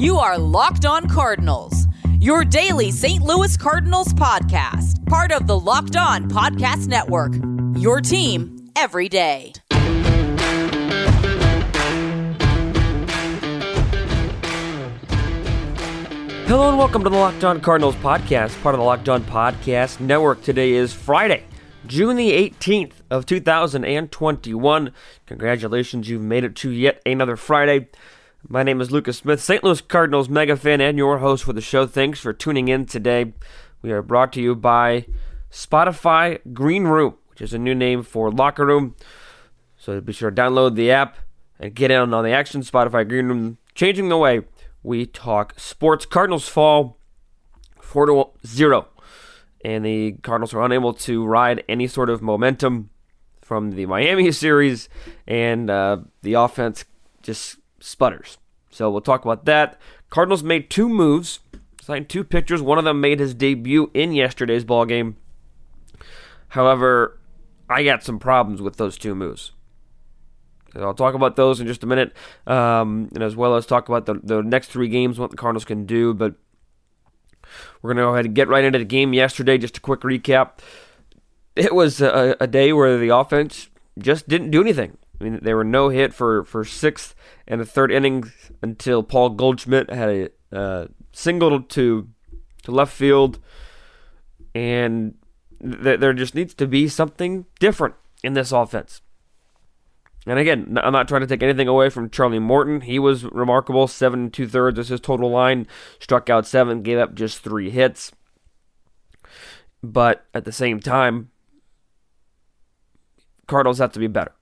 You are Locked On Cardinals, your daily St. Louis Cardinals podcast, part of the Locked On Podcast Network. Your team every day. Hello and welcome to the Locked On Cardinals podcast, part of the Locked On Podcast Network. Today is Friday, June the 18th of 2021. Congratulations, you've made it to yet another Friday. My name is Lucas Smith, St. Louis Cardinals mega fan and your host for the show. Thanks for tuning in today. We are brought to you by Spotify Green Room, which is a new name for Locker Room. So be sure to download the app and get in on the action. Spotify Green Room, changing the way we talk sports. Cardinals fall 4 to 0, and the Cardinals are unable to ride any sort of momentum from the Miami series, and uh, the offense just sputters. So we'll talk about that. Cardinals made two moves, signed two pitchers. One of them made his debut in yesterday's ball game. However, I got some problems with those two moves. I'll talk about those in just a minute, um, and as well as talk about the, the next three games, what the Cardinals can do. But we're going to go ahead and get right into the game yesterday. Just a quick recap. It was a, a day where the offense just didn't do anything. I mean, they were no hit for, for sixth and the third innings until Paul Goldschmidt had a uh, single to to left field, and th- there just needs to be something different in this offense. And again, I'm not trying to take anything away from Charlie Morton. He was remarkable. Seven and two thirds is his total line. Struck out seven, gave up just three hits. But at the same time, Cardinals have to be better.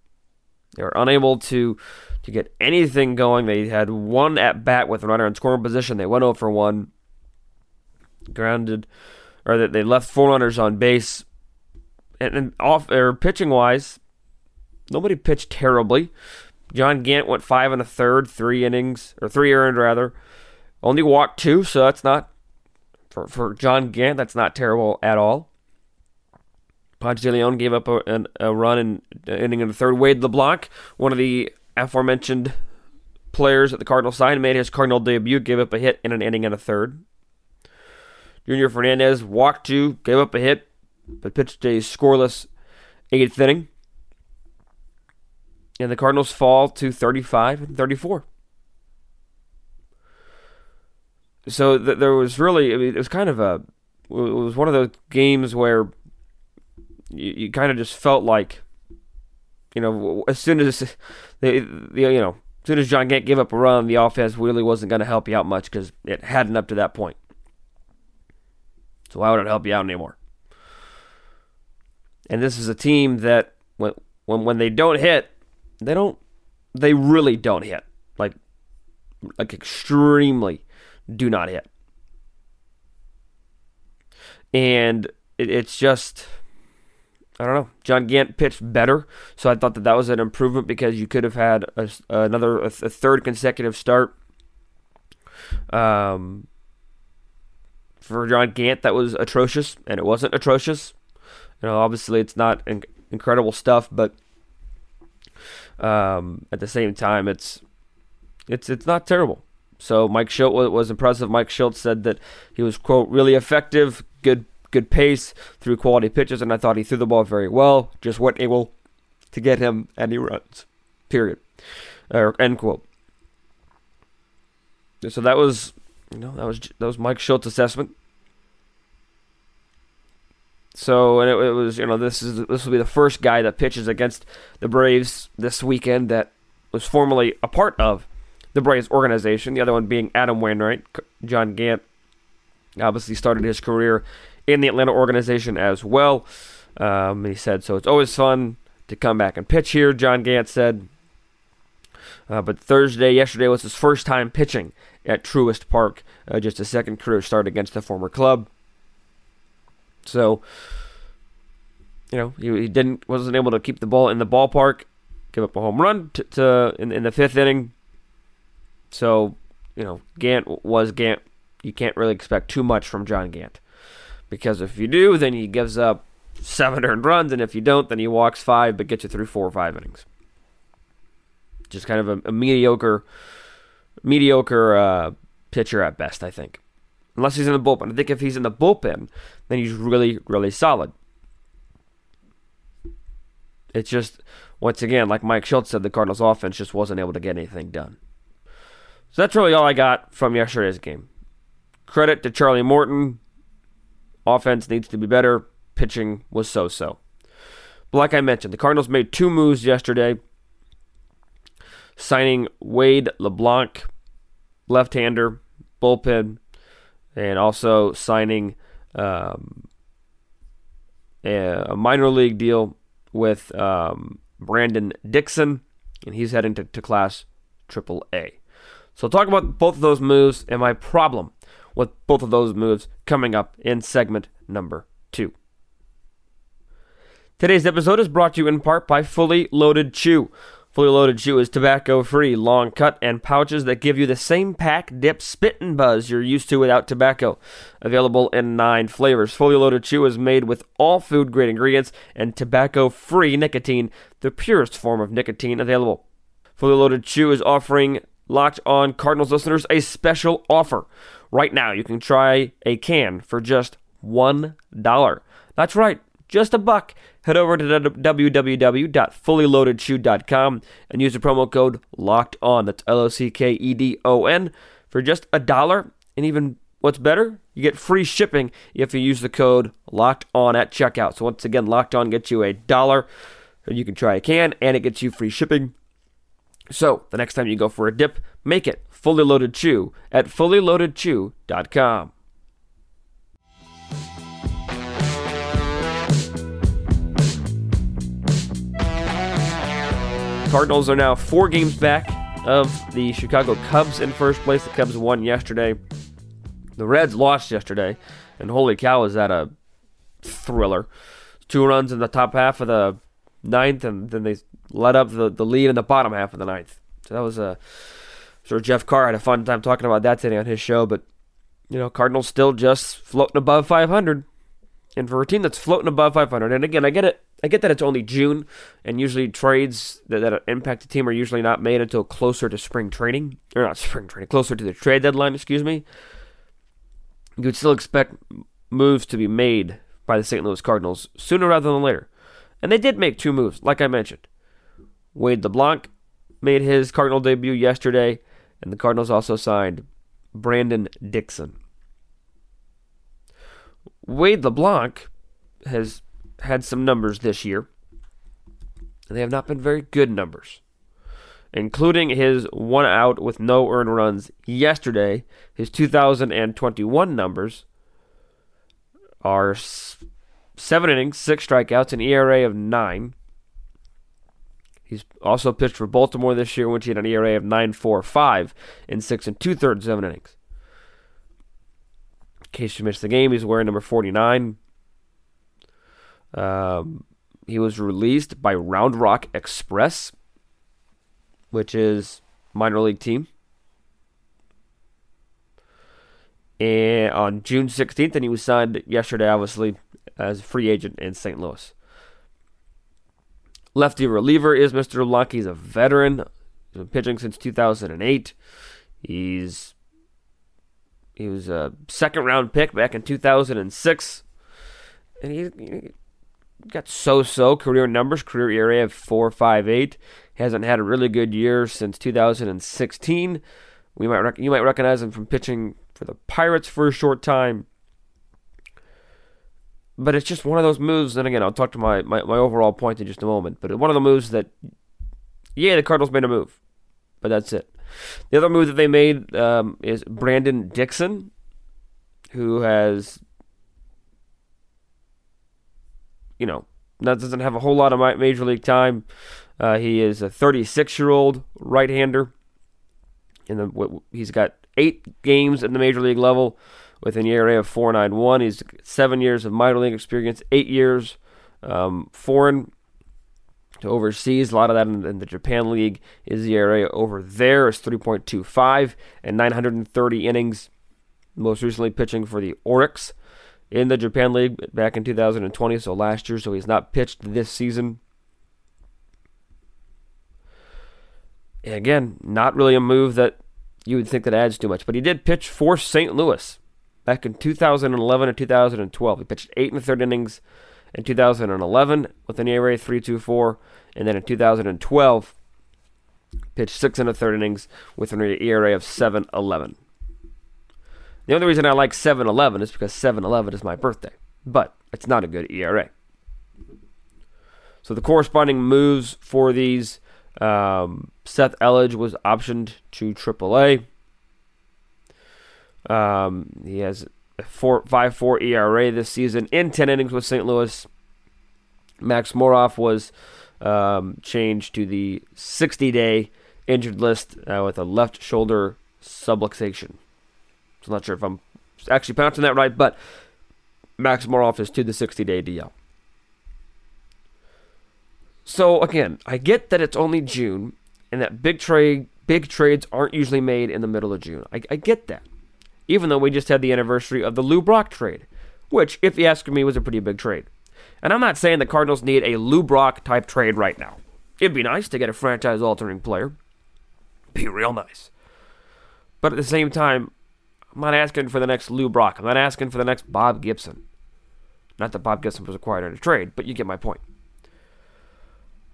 They were unable to to get anything going. They had one at bat with a runner in scoring position. They went 0 for 1. Grounded, or that they left four runners on base. And, and off or pitching wise, nobody pitched terribly. John Gant went five and a third, three innings or three earned rather. Only walked two, so that's not for for John Gant. That's not terrible at all. Ponce de Leon gave up a, a run in inning in the third. Wade LeBlanc, one of the aforementioned players at the Cardinal side, made his Cardinal debut, gave up a hit in an inning and a third. Junior Fernandez walked two, gave up a hit, but pitched a scoreless eighth inning. And the Cardinals fall to 35 and 34. So th- there was really, I mean, it was kind of a, it was one of those games where you, you kind of just felt like, you know, as soon as the, the you know, as soon as John Gant gave up a run, the offense really wasn't going to help you out much because it hadn't up to that point. So why would it help you out anymore? And this is a team that when when when they don't hit, they don't they really don't hit. Like like extremely do not hit. And it, it's just I don't know. John Gant pitched better, so I thought that that was an improvement because you could have had a, another a, third consecutive start. Um, for John Gant, that was atrocious, and it wasn't atrocious. You know, obviously it's not in- incredible stuff, but um, at the same time, it's it's it's not terrible. So Mike Shildt was impressive. Mike Shildt said that he was quote really effective, good good pace through quality pitches, and I thought he threw the ball very well. Just wasn't able to get him any runs. Period. Or end quote. So that was, you know, that was that was Mike Shildt's assessment. So and it, it was, you know, this is this will be the first guy that pitches against the Braves this weekend that was formerly a part of the Braves organization. The other one being Adam Wainwright, John Gant. Obviously started his career in the Atlanta organization as well. Um, he said, so it's always fun to come back and pitch here, John Gant said. Uh, but Thursday, yesterday, was his first time pitching at Truist Park, uh, just a second career start against the former club. So, you know, he, he, didn't wasn't able to keep the ball in the ballpark, give up a home run to, to in, in the fifth inning. So, you know, Gant was Gant. You can't really expect too much from John Gant. Because if you do, then he gives up seven earned runs, and if you don't, then he walks five but gets you through four or five innings. Just kind of a, a mediocre, mediocre uh, pitcher at best, I think. Unless he's in the bullpen. I think if he's in the bullpen, then he's really, really solid. It's just, once again, like Mike Shildt said, the Cardinals' offense just wasn't able to get anything done. So that's really all I got from yesterday's game. Credit to Charlie Morton. Offense needs to be better. Pitching was so so. But like I mentioned, the Cardinals made two moves yesterday signing Wade LeBlanc, left hander, bullpen, and also signing um, a, minor league deal with um, Brandon Dickson, and he's heading to, to Class Triple A. So I'll talk about both of those moves and my problem with both of those moves coming up in segment number two. Today's episode is brought to you in part by Fully Loaded Chew. Fully Loaded Chew is tobacco free, long cut, and pouches that give you the same pack, dip, spit, and buzz you're used to without tobacco. Available in nine flavors. Fully Loaded Chew is made with all food grade ingredients and tobacco free nicotine, the purest form of nicotine available. Fully Loaded Chew is offering Locked On Cardinals listeners a special offer. Right now, you can try a can for just $1. That's right, just a buck. Head over to www.fullyloadedchew.com and use the promo code LOCKED ON. That's L O C K E D O N for just a dollar. And even what's better, you get free shipping if you use the code LOCKED ON at checkout. So once again, Locked On gets you a dollar. And you can try a can and it gets you free shipping. So, the next time you go for a dip, make it Fully Loaded Chew at fullyloadedchew.com. Cardinals are now four games back of the Chicago Cubs in first place. The Cubs won yesterday. The Reds lost yesterday, and holy cow, is that a thriller! Two runs in the top half of the ninth, and then they let up the, the lead in the bottom half of the ninth. So that was a of Jeff Carr had a fun time talking about that today on his show. But you know, Cardinals still just floating above 500, and for a team that's floating above 500, and again, I get it. I get that it's only June, and usually trades that, that impact the team are usually not made until closer to spring training, or not spring training, closer to the trade deadline. Excuse me. You would still expect moves to be made by the St. Louis Cardinals sooner rather than later. And they did make two moves, like I mentioned. Wade LeBlanc made his Cardinal debut yesterday, and the Cardinals also signed Brandon Dickson. Wade LeBlanc has had some numbers this year. And they have not been very good numbers, including his one out with no earned runs yesterday. His 2021 numbers are seven innings, six strikeouts, an ERA of nine. He's also pitched for Baltimore this year, which he had an ERA of 9.45 in six and two thirds seven innings. In case you missed the game, he's wearing number 49. Um, he was released by Round Rock Express, which is minor league team. And on June 16th, and he was signed yesterday, obviously, as a free agent in St. Louis. Lefty reliever is Mr. Luck. He's a veteran. He's been pitching since 2008. He's he was a second round pick back in 2006, and he, he got so-so career numbers. Career ERA of 4.58. Hasn't had a really good year since 2016. We might rec- you might recognize him from pitching for the Pirates for a short time but it's just one of those moves. And again, I'll talk to my, my, my overall point in just a moment. But one of the moves that, yeah, the Cardinals made a move, but that's it. The other move that they made um, is Brandon Dickson, who has, you know, that doesn't have a whole lot of major league time. Uh, he is a 36 year old right hander. And he's got eight games at the major league level with an ERA of 4.91. He's seven years of minor league experience, eight years um, foreign to overseas. A lot of that in, in, the Japan League is the ERA over there is 3.25 and 930 innings. Most recently pitching for the Orix in the Japan League back in 2020, so last year. So he's not pitched this season. And again, not really a move that you would think that adds too much, but he did pitch for St. Louis back in 2011 and 2012. He pitched eight and third innings in 2011 with an ERA 3.24, and then in 2012 pitched six and a third innings with an ERA of 7.11. The only reason I like 7.11 is because 7.11 is my birthday, but it's not a good ERA. So the corresponding moves for these um, Seth Elledge was optioned to AAA. Um, he has a 5.4 ERA this season in 10 innings with St. Louis. Max Moroff was um, changed to the 60 day injured list uh, with a left shoulder subluxation. So I'm not sure if I'm actually pronouncing that right, but Max Moroff is to the 60 day DL. So again, I get that it's only June and that big trade big trades aren't usually made in the middle of June. I, I get that. Even though we just had the anniversary of the Lou Brock trade, which, if you ask me, was a pretty big trade. And I'm not saying the Cardinals need a Lou Brock type trade right now. It'd be nice to get a franchise altering player. Be real nice. But at the same time, I'm not asking for the next Lou Brock. I'm not asking for the next Bob Gibson. Not that Bob Gibson was acquired in a trade, but you get my point.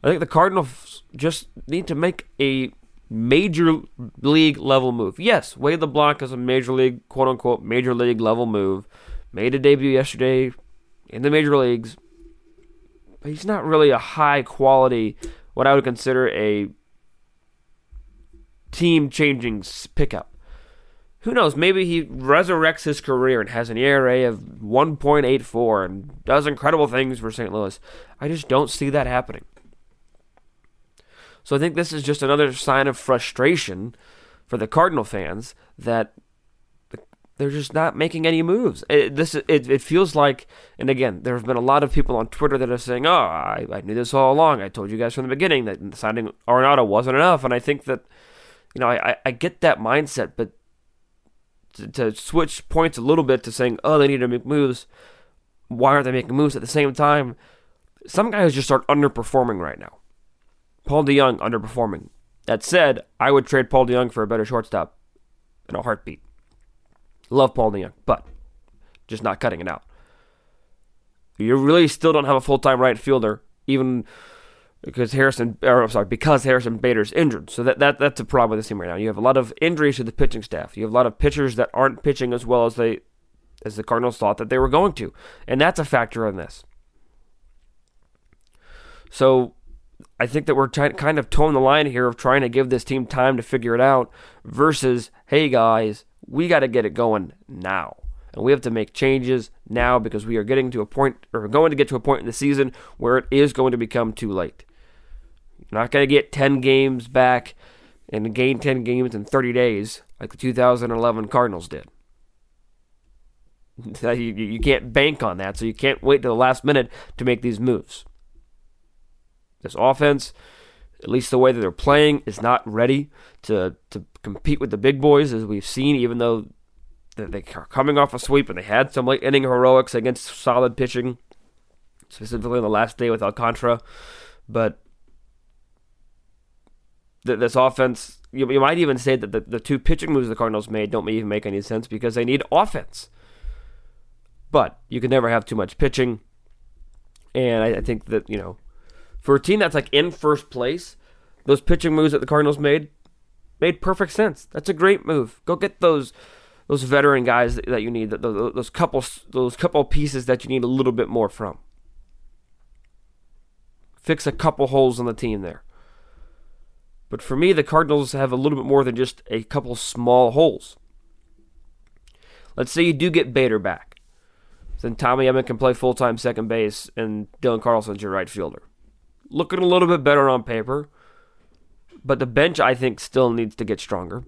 I think the Cardinals just need to make a major league level move. Yes, Wade LeBlanc is a major league, quote unquote, major league level move. Made a debut yesterday in the major leagues. But he's not really a high quality, what I would consider a team changing pickup. Who knows? Maybe he resurrects his career and has an ERA of 1.84 and does incredible things for St. Louis. I just don't see that happening. So I think this is just another sign of frustration for the Cardinal fans that they're just not making any moves. It, this it, it feels like, and again, there have been a lot of people on Twitter that are saying, "Oh, I, I knew this all along. I told you guys from the beginning that signing Arenado wasn't enough." And I think that, you know, I, I get that mindset, but to, to switch points a little bit to saying, "Oh, they need to make moves," why aren't they making moves at the same time? Some guys just start underperforming right now. Paul DeJong underperforming. That said, I would trade Paul DeJong for a better shortstop in a heartbeat. Love Paul DeJong, but just not cutting it out. You really still don't have a full time right fielder, even because Harrison, or I'm sorry, because Harrison Bader's injured. So that, that that's a problem with this team right now. You have a lot of injuries to the pitching staff. You have a lot of pitchers that aren't pitching as well as they as the Cardinals thought that they were going to, and that's a factor in this. So I think that we're t- kind of toeing the line here of trying to give this team time to figure it out versus, hey guys, we got to get it going now. And we have to make changes now because we are getting to a point, or going to get to a point in the season where it is going to become too late. You're not going to get 10 games back and gain 10 games in 30 days like the 2011 Cardinals did. you, you can't bank on that, so you can't wait to the last minute to make these moves. This offense, at least the way that they're playing, is not ready to, to compete with the big boys, as we've seen, even though they are coming off a sweep and they had some late inning heroics against solid pitching, specifically on the last day with Alcantara. But th- this offense, you, you, might even say that the, the two pitching moves the Cardinals made don't even make any sense because they need offense. But you can never have too much pitching. And I, I think that, you know, for a team that's like in first place, those pitching moves that the Cardinals made made perfect sense. That's a great move. Go get those those veteran guys that, you need, those, couple those couple pieces that you need a little bit more from. Fix a couple holes in the team there. But for me, the Cardinals have a little bit more than just a couple small holes. Let's say you do get Bader back. Then Tommy Edman can play full time second base, and Dylan Carlson's your right fielder looking a little bit better on paper. But the bench, I think, still needs to get stronger.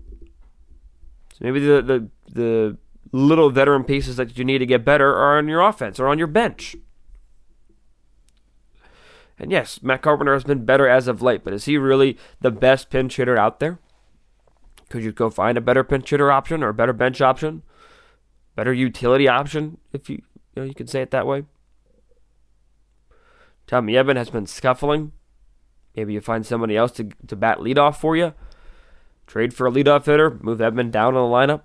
So maybe the, the, the little veteran pieces that you need to get better are on your offense or on your bench. And yes, Matt Carpenter has been better as of late, but is he really the best pinch hitter out there? Could you go find a better pinch hitter option or a better bench option? Better utility option, if you you know you could say it that way. Tommy Edman has been scuffling. Maybe you find somebody else to, to bat leadoff for you. Trade for a leadoff hitter, move Edman down in the lineup.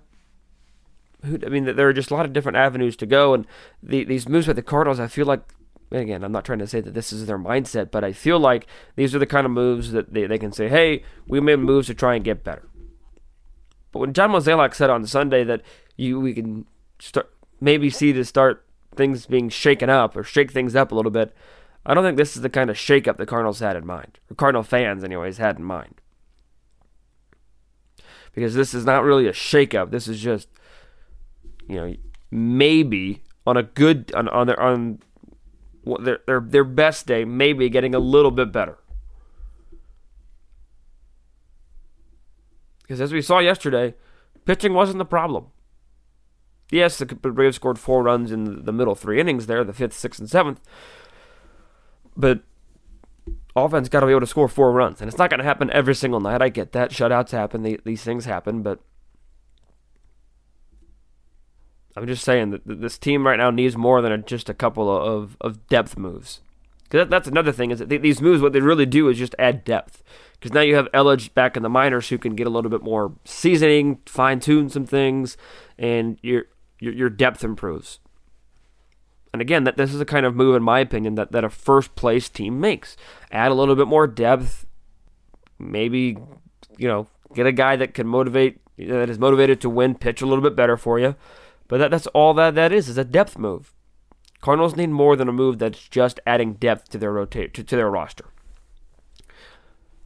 I mean, there are just a lot of different avenues to go, and the, these moves by the Cardinals, I feel like again, I'm not trying to say that this is their mindset, but I feel like these are the kind of moves that they, they can say, hey, we made moves to try and get better. But when John Mozeliak said on Sunday that you we can start maybe see to start things being shaken up or shake things up a little bit, I don't think this is the kind of shakeup the Cardinals had in mind, or Cardinal fans, anyways, had in mind. Because this is not really a shakeup. This is just, you know, maybe on a good on on their on their their their best day, maybe getting a little bit better. Because as we saw yesterday, pitching wasn't the problem. Yes, the Braves scored four runs in the middle three innings there, the fifth, sixth, and seventh. But offense got to be able to score four runs, and it's not going to happen every single night. I get that. Shutouts happen. these things happen, but I'm just saying that this team right now needs more than just a couple of, of depth moves. Because that's another thing is that these moves, what they really do is just add depth. Because now you have Elledge back in the minors who can get a little bit more seasoning, fine tune some things, and your, your your depth improves. And again, that this is a kind of move, in my opinion, that, that a first place team makes. Add a little bit more depth, maybe you know get a guy that can motivate, that is motivated to win, pitch a little bit better for you. But that, that's all that that is, is a depth move. Cardinals need more than a move that's just adding depth to their rotate to, to their roster.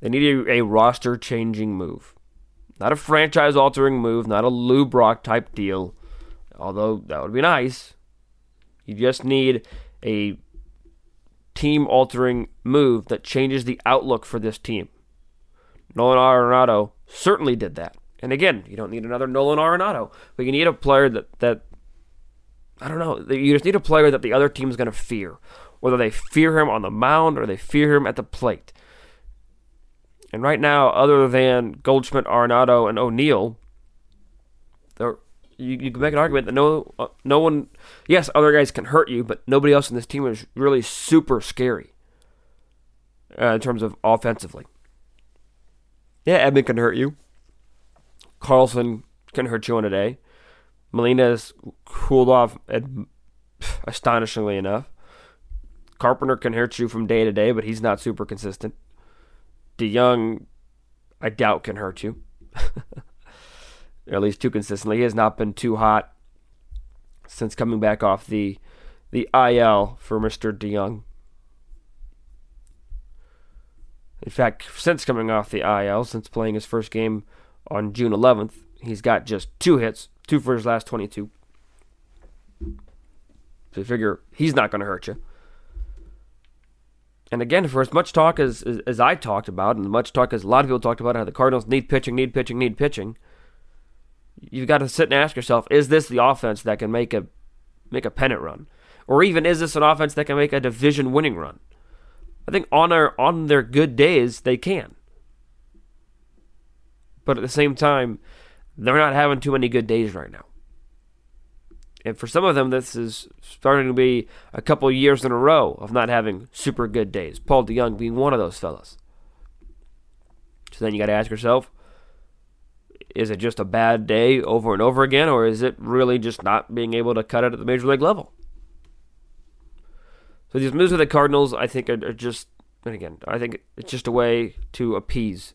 They need a, a roster changing move. Not a franchise altering move, not a Lou Brock type deal. Although that would be nice. You just need a team altering move that changes the outlook for this team. Nolan Arenado certainly did that. And again, you don't need another Nolan Arenado, but you need a player that that I don't know. You just need a player that the other team is going to fear, whether they fear him on the mound or they fear him at the plate. And right now, other than Goldschmidt, Arenado, and O'Neill, there you, you can make an argument that no uh, no one. Yes, other guys can hurt you, but nobody else in this team is really super scary uh, in terms of offensively. Yeah, Edman can hurt you. Carlson can hurt you on a day. Molina's cooled off astonishingly enough. Carpenter can hurt you from day to day, but he's not super consistent. DeJong, I doubt can hurt you. at least too consistently. He has not been too hot since coming back off the the IL for Mr. DeJong. In fact, since coming off the IL, since playing his first game on June 11th. He's got just two hits, two for his last 22. So you figure he's not going to hurt you. And again, for as much talk as, as, as I talked about, and much talk as a lot of people talked about how the Cardinals need pitching, need pitching, need pitching, you've got to sit and ask yourself: Is this the offense that can make a make a pennant run, or even is this an offense that can make a division winning run? I think on their on their good days they can. But at the same time, they're not having too many good days right now. And for some of them, this is starting to be a couple years in a row of not having super good days. Paul DeJong being one of those fellas. So then you got to ask yourself is it just a bad day over and over again, or is it really just not being able to cut it at the major league level? So these moves with the Cardinals, I think, are, just, and again, I think it's just a way to appease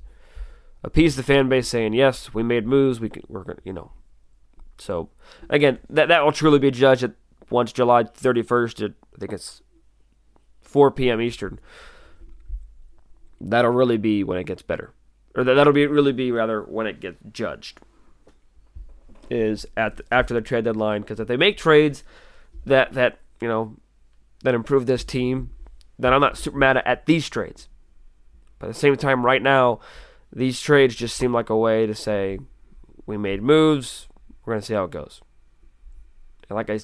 appease the fan base, saying yes, we made moves. We can, we're gonna, you know. So again, that that will truly be judged at once July 31st. At, I think it's 4 p.m. Eastern. That'll really be when it gets better, or that, that'll be really be rather when it gets judged. Is at the, after the trade deadline because if they make trades that that you know that improve this team, then I'm not super mad at, these trades. But at the same time, right now, these trades just seem like a way to say we made moves. We're going to see how it goes. And like I,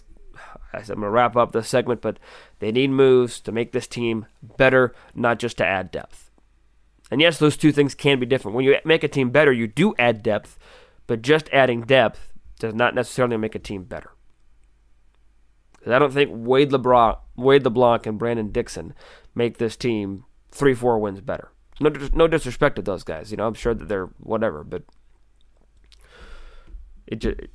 I said, I'm to wrap up this segment, but they need moves to make this team better, not just to add depth. And yes, those two things can be different. When you make a team better, you do add depth, but just adding depth does not necessarily make a team better. I don't think Wade LeBlanc, Wade LeBlanc and Brandon Dickson make this team three, four wins better. No, no disrespect to those guys. You know, I'm sure that they're whatever, but it just it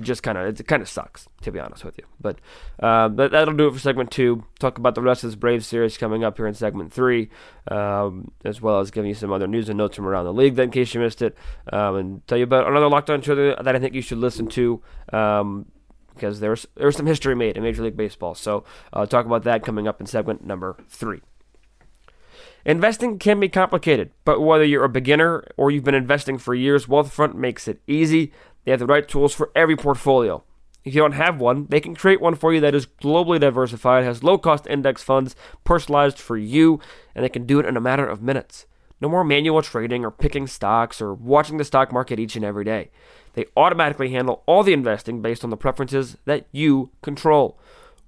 just kind of it kind of sucks to be honest with you. But uh, that, that'll do it for segment two. Talk about the rest of this Brave series coming up here in segment three, um, as well as giving you some other news and notes from around the league. Then, in case you missed it, um, and tell you about another Locked On show that I think you should listen to. Um, because there's there's some history made in Major League Baseball. So uh, talk about that coming up in segment number three. Investing can be complicated, but whether you're a beginner or you've been investing for years, Wealthfront makes it easy. They have the right tools for every portfolio. If you don't have one, they can create one for you that is globally diversified, has low cost index funds personalized for you, and they can do it in a matter of minutes. No more manual trading or picking stocks or watching the stock market each and every day. They automatically handle all the investing based on the preferences that you control.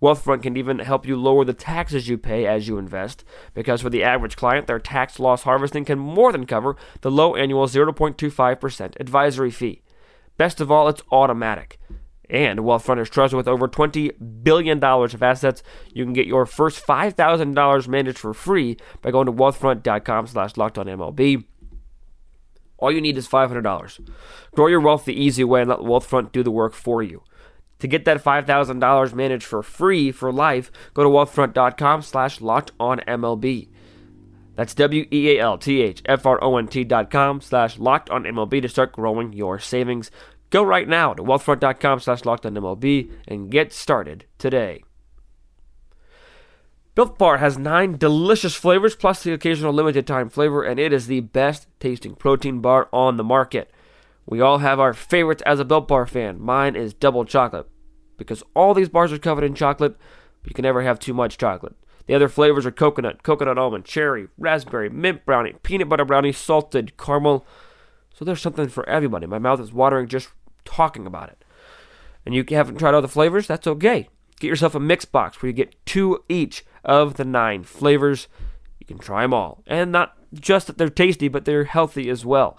Wealthfront can even help you lower the taxes you pay as you invest, because for the average client, their tax loss harvesting can more than cover the low annual 0.25% advisory fee. Best of all, it's automatic. And Wealthfront is trusted with over $20 billion of assets. You can get your first $5,000 managed for free by going to wealthfront.com slash MLB. All you need is $500. Grow your wealth the easy way and let Wealthfront do the work for you. To get that $5,000 managed for free for life, go to wealthfront.com slash locked on MLB. That's W E A L T H F R O N T dot com slash locked on MLB to start growing your savings. Go right now to wealthfront.com slash locked on MLB and get started today. Built Bar has nine delicious flavors plus the occasional limited time flavor, and it is the best tasting protein bar on the market. We all have our favorites as a Built Bar fan. Mine is double chocolate because all these bars are covered in chocolate, but you can never have too much chocolate. The other flavors are coconut, coconut almond, cherry, raspberry, mint brownie, peanut butter brownie, salted caramel. So there's something for everybody. My mouth is watering just talking about it. And you haven't tried all the flavors? That's okay. Get yourself a mix box where you get two each of the nine flavors. You can try them all. And not just that they're tasty, but they're healthy as well.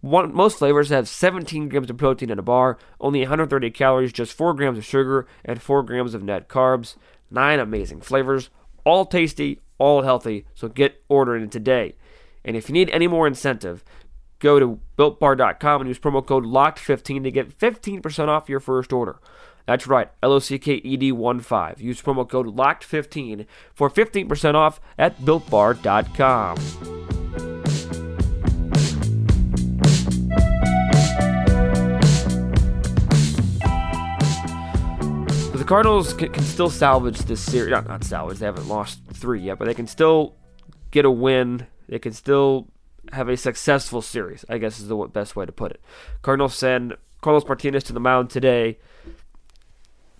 One, most flavors have 17 grams of protein in a bar, only 130 calories, just 4 grams of sugar, and 4 grams of net carbs. Nine amazing flavors, all tasty, all healthy, so get ordering today. And if you need any more incentive, go to builtbar.com and use promo code LOCKED15 to get 15% off your first order. That's right, L O C K E D 1 5. Use promo code LOCKED15 for 15% off at builtbar.com. Cardinals can, can, still salvage this series. Not, not salvage, they haven't lost three yet, but they can still get a win. They can still have a successful series, I guess is the best way to put it. Cardinals send Carlos Martinez to the mound today.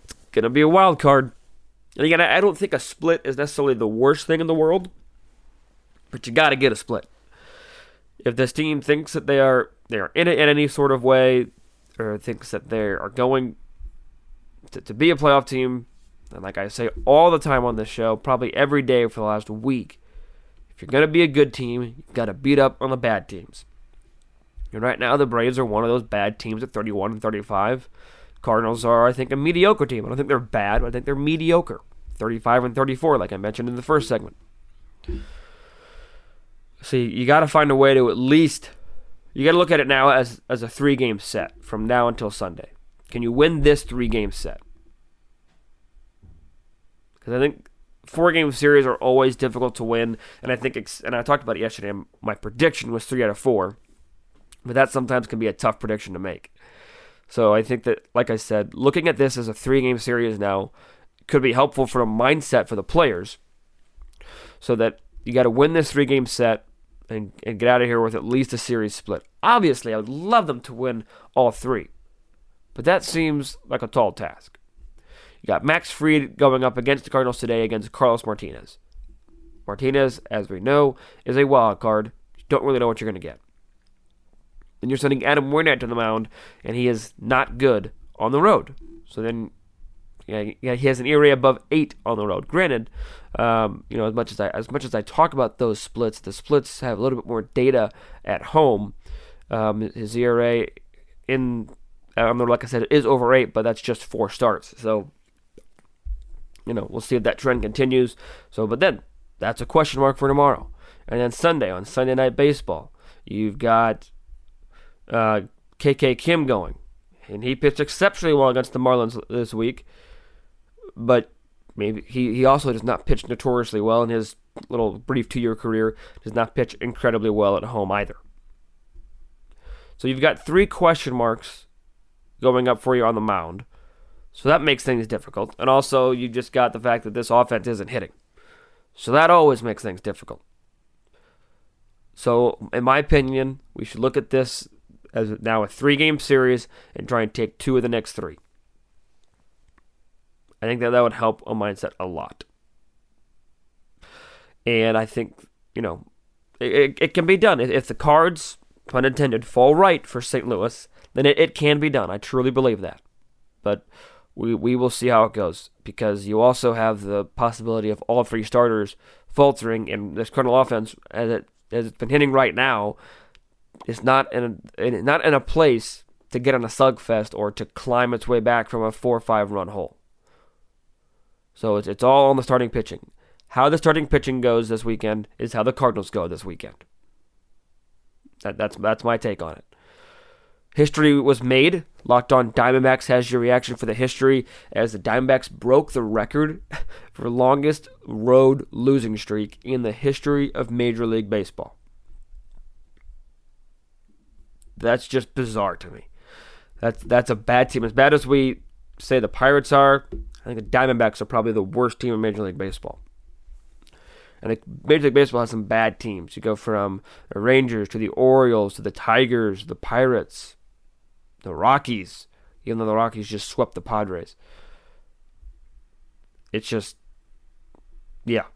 It's to be a wild card. And again, I don't think a split is necessarily the worst thing in the world, but you got to get a split. If this team thinks that they are they are in it in any sort of way, or thinks that they are going to, to be a playoff team, and like I say all the time on this show, probably every day for the last week, if you're going to be a good team, you've got to beat up on the bad teams. And right now, the Braves are one of those bad teams at 31 and 35. Cardinals are, I think, a mediocre team. I don't think they're bad, but I think they're mediocre. 35 and 34, like I mentioned in the first segment. See, you got to find a way to at least. You got to look at it now as, as a three game set from now until Sunday. Can you win this three game set? Because I think four game series are always difficult to win, and I think and I talked about it yesterday. My prediction was three out of four, but that sometimes can be a tough prediction to make. So I think that, like I said, looking at this as a three game series now could be helpful for a mindset for the players, so that you got to win this three game set and, and get out of here with at least a series split. Obviously, I would love them to win all three. But that seems like a tall task. You got Max Fried going up against the Cardinals today against Carlos Martinez. Martinez, as we know, is a wild card. You don't really know what you're going to get. Then you're sending Adam Wainwright to the mound, and he is not good on the road. So then, yeah, yeah he has an ERA above eight on the road. Granted, um, you know, as much as I as much as I talk about those splits, the splits have a little bit more data at home. Um, his ERA in um, like I said, is over eight, but that's just four starts. So, you know, we'll see if that trend continues. So, but then that's a question mark for tomorrow. And then Sunday on Sunday Night Baseball, you've got uh, KK Kim going. And he pitched exceptionally well against the Marlins this week. But maybe he, he also does not pitch notoriously well in his little brief two year career, does not pitch incredibly well at home either. So you've got three question marks going up for you on the mound. So that makes things difficult. And also, you just got the fact that this offense isn't hitting. So that always makes things difficult. So, in my opinion, we should look at this as now a three game series and try and take two of the next three. I think that that would help a mindset a lot. And I think, you know, it, it can be done. If the cards, pun intended, fall right for St. Louis, then it, it can be done. I truly believe that. But we, we will see how it goes because you also have the possibility of all three starters faltering, and this Cardinal offense, as, it, as it's been hitting right now, is not in a, not in a place to get on a slugfest or to climb its way back from a four or five run hole. So it's, it's all on the starting pitching. How the starting pitching goes this weekend is how the Cardinals go this weekend. That, that's that's my take on it. History was made. Locked on Diamondbacks has your reaction for the history as the Diamondbacks broke the record for longest road losing streak in the history of Major League Baseball. That's just bizarre to me. That's that's a bad team. As bad as we say the Pirates are, I think the Diamondbacks are probably the worst team in Major League Baseball. And Major League Baseball has some bad teams. You go from the Rangers to the Orioles to the Tigers, the Pirates, the Rockies, even though the Rockies just swept the Padres. It's just, yeah,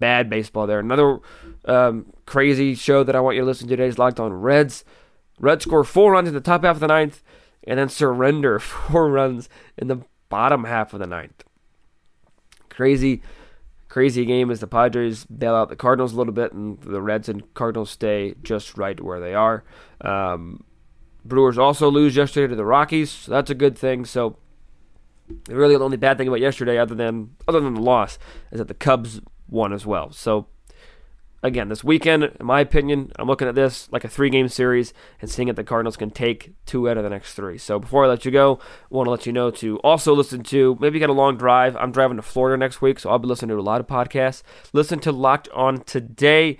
bad baseball there. Another um, crazy show that I want you to listen to today is Locked On Reds. Reds score four runs in the top half of the ninth and then surrender four runs in the bottom half of the ninth. Crazy, crazy game as the Padres bail out the Cardinals a little bit, and the Reds and Cardinals stay just right where they are. Um, Brewers also lose yesterday to the Rockies, so that's a good thing. So, really, the only bad thing about yesterday, other than other than the loss, is that the Cubs won as well. So again, this weekend, in my opinion, I'm looking at this like a three game series and seeing if the Cardinals can take two out of the next three. So before I let you go, I want to let you know to also listen to maybe you got a long drive. I'm driving to Florida next week, so I'll be listening to a lot of podcasts. Listen to Locked On Today.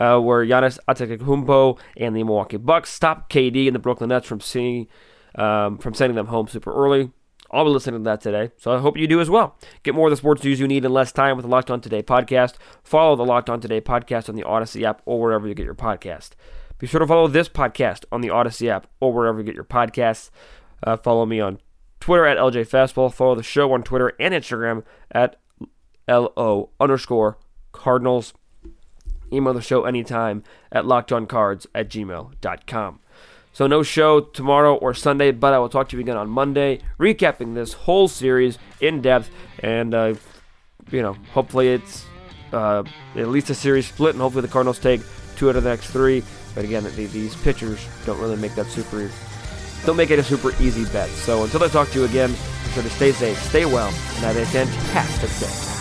Uh, where Giannis Antetokounmpo and the Milwaukee Bucks stop KD and the Brooklyn Nets from seeing um, from sending them home super early. I'll be listening to that today, so I hope you do as well. Get more of the sports news you need in less time with the Locked On Today podcast. Follow the Locked On Today podcast on the Odyssey app or wherever you get your podcast. Be sure to follow this podcast on the Odyssey app or wherever you get your podcasts. Uh, follow me on Twitter at LJ Fastball. Follow the show on Twitter and Instagram at LO underscore Cardinals. Email the show anytime at lockedoncards at gmail.com. So no show tomorrow or Sunday, but I will talk to you again on Monday, recapping this whole series in depth, and uh, you know, hopefully it's uh, at least a series split, and hopefully the Cardinals take two out of the next three. But again, these pitchers don't really make that super, don't make it a super easy bet. So until I talk to you again, be sure to stay safe, stay well, and have a fantastic day.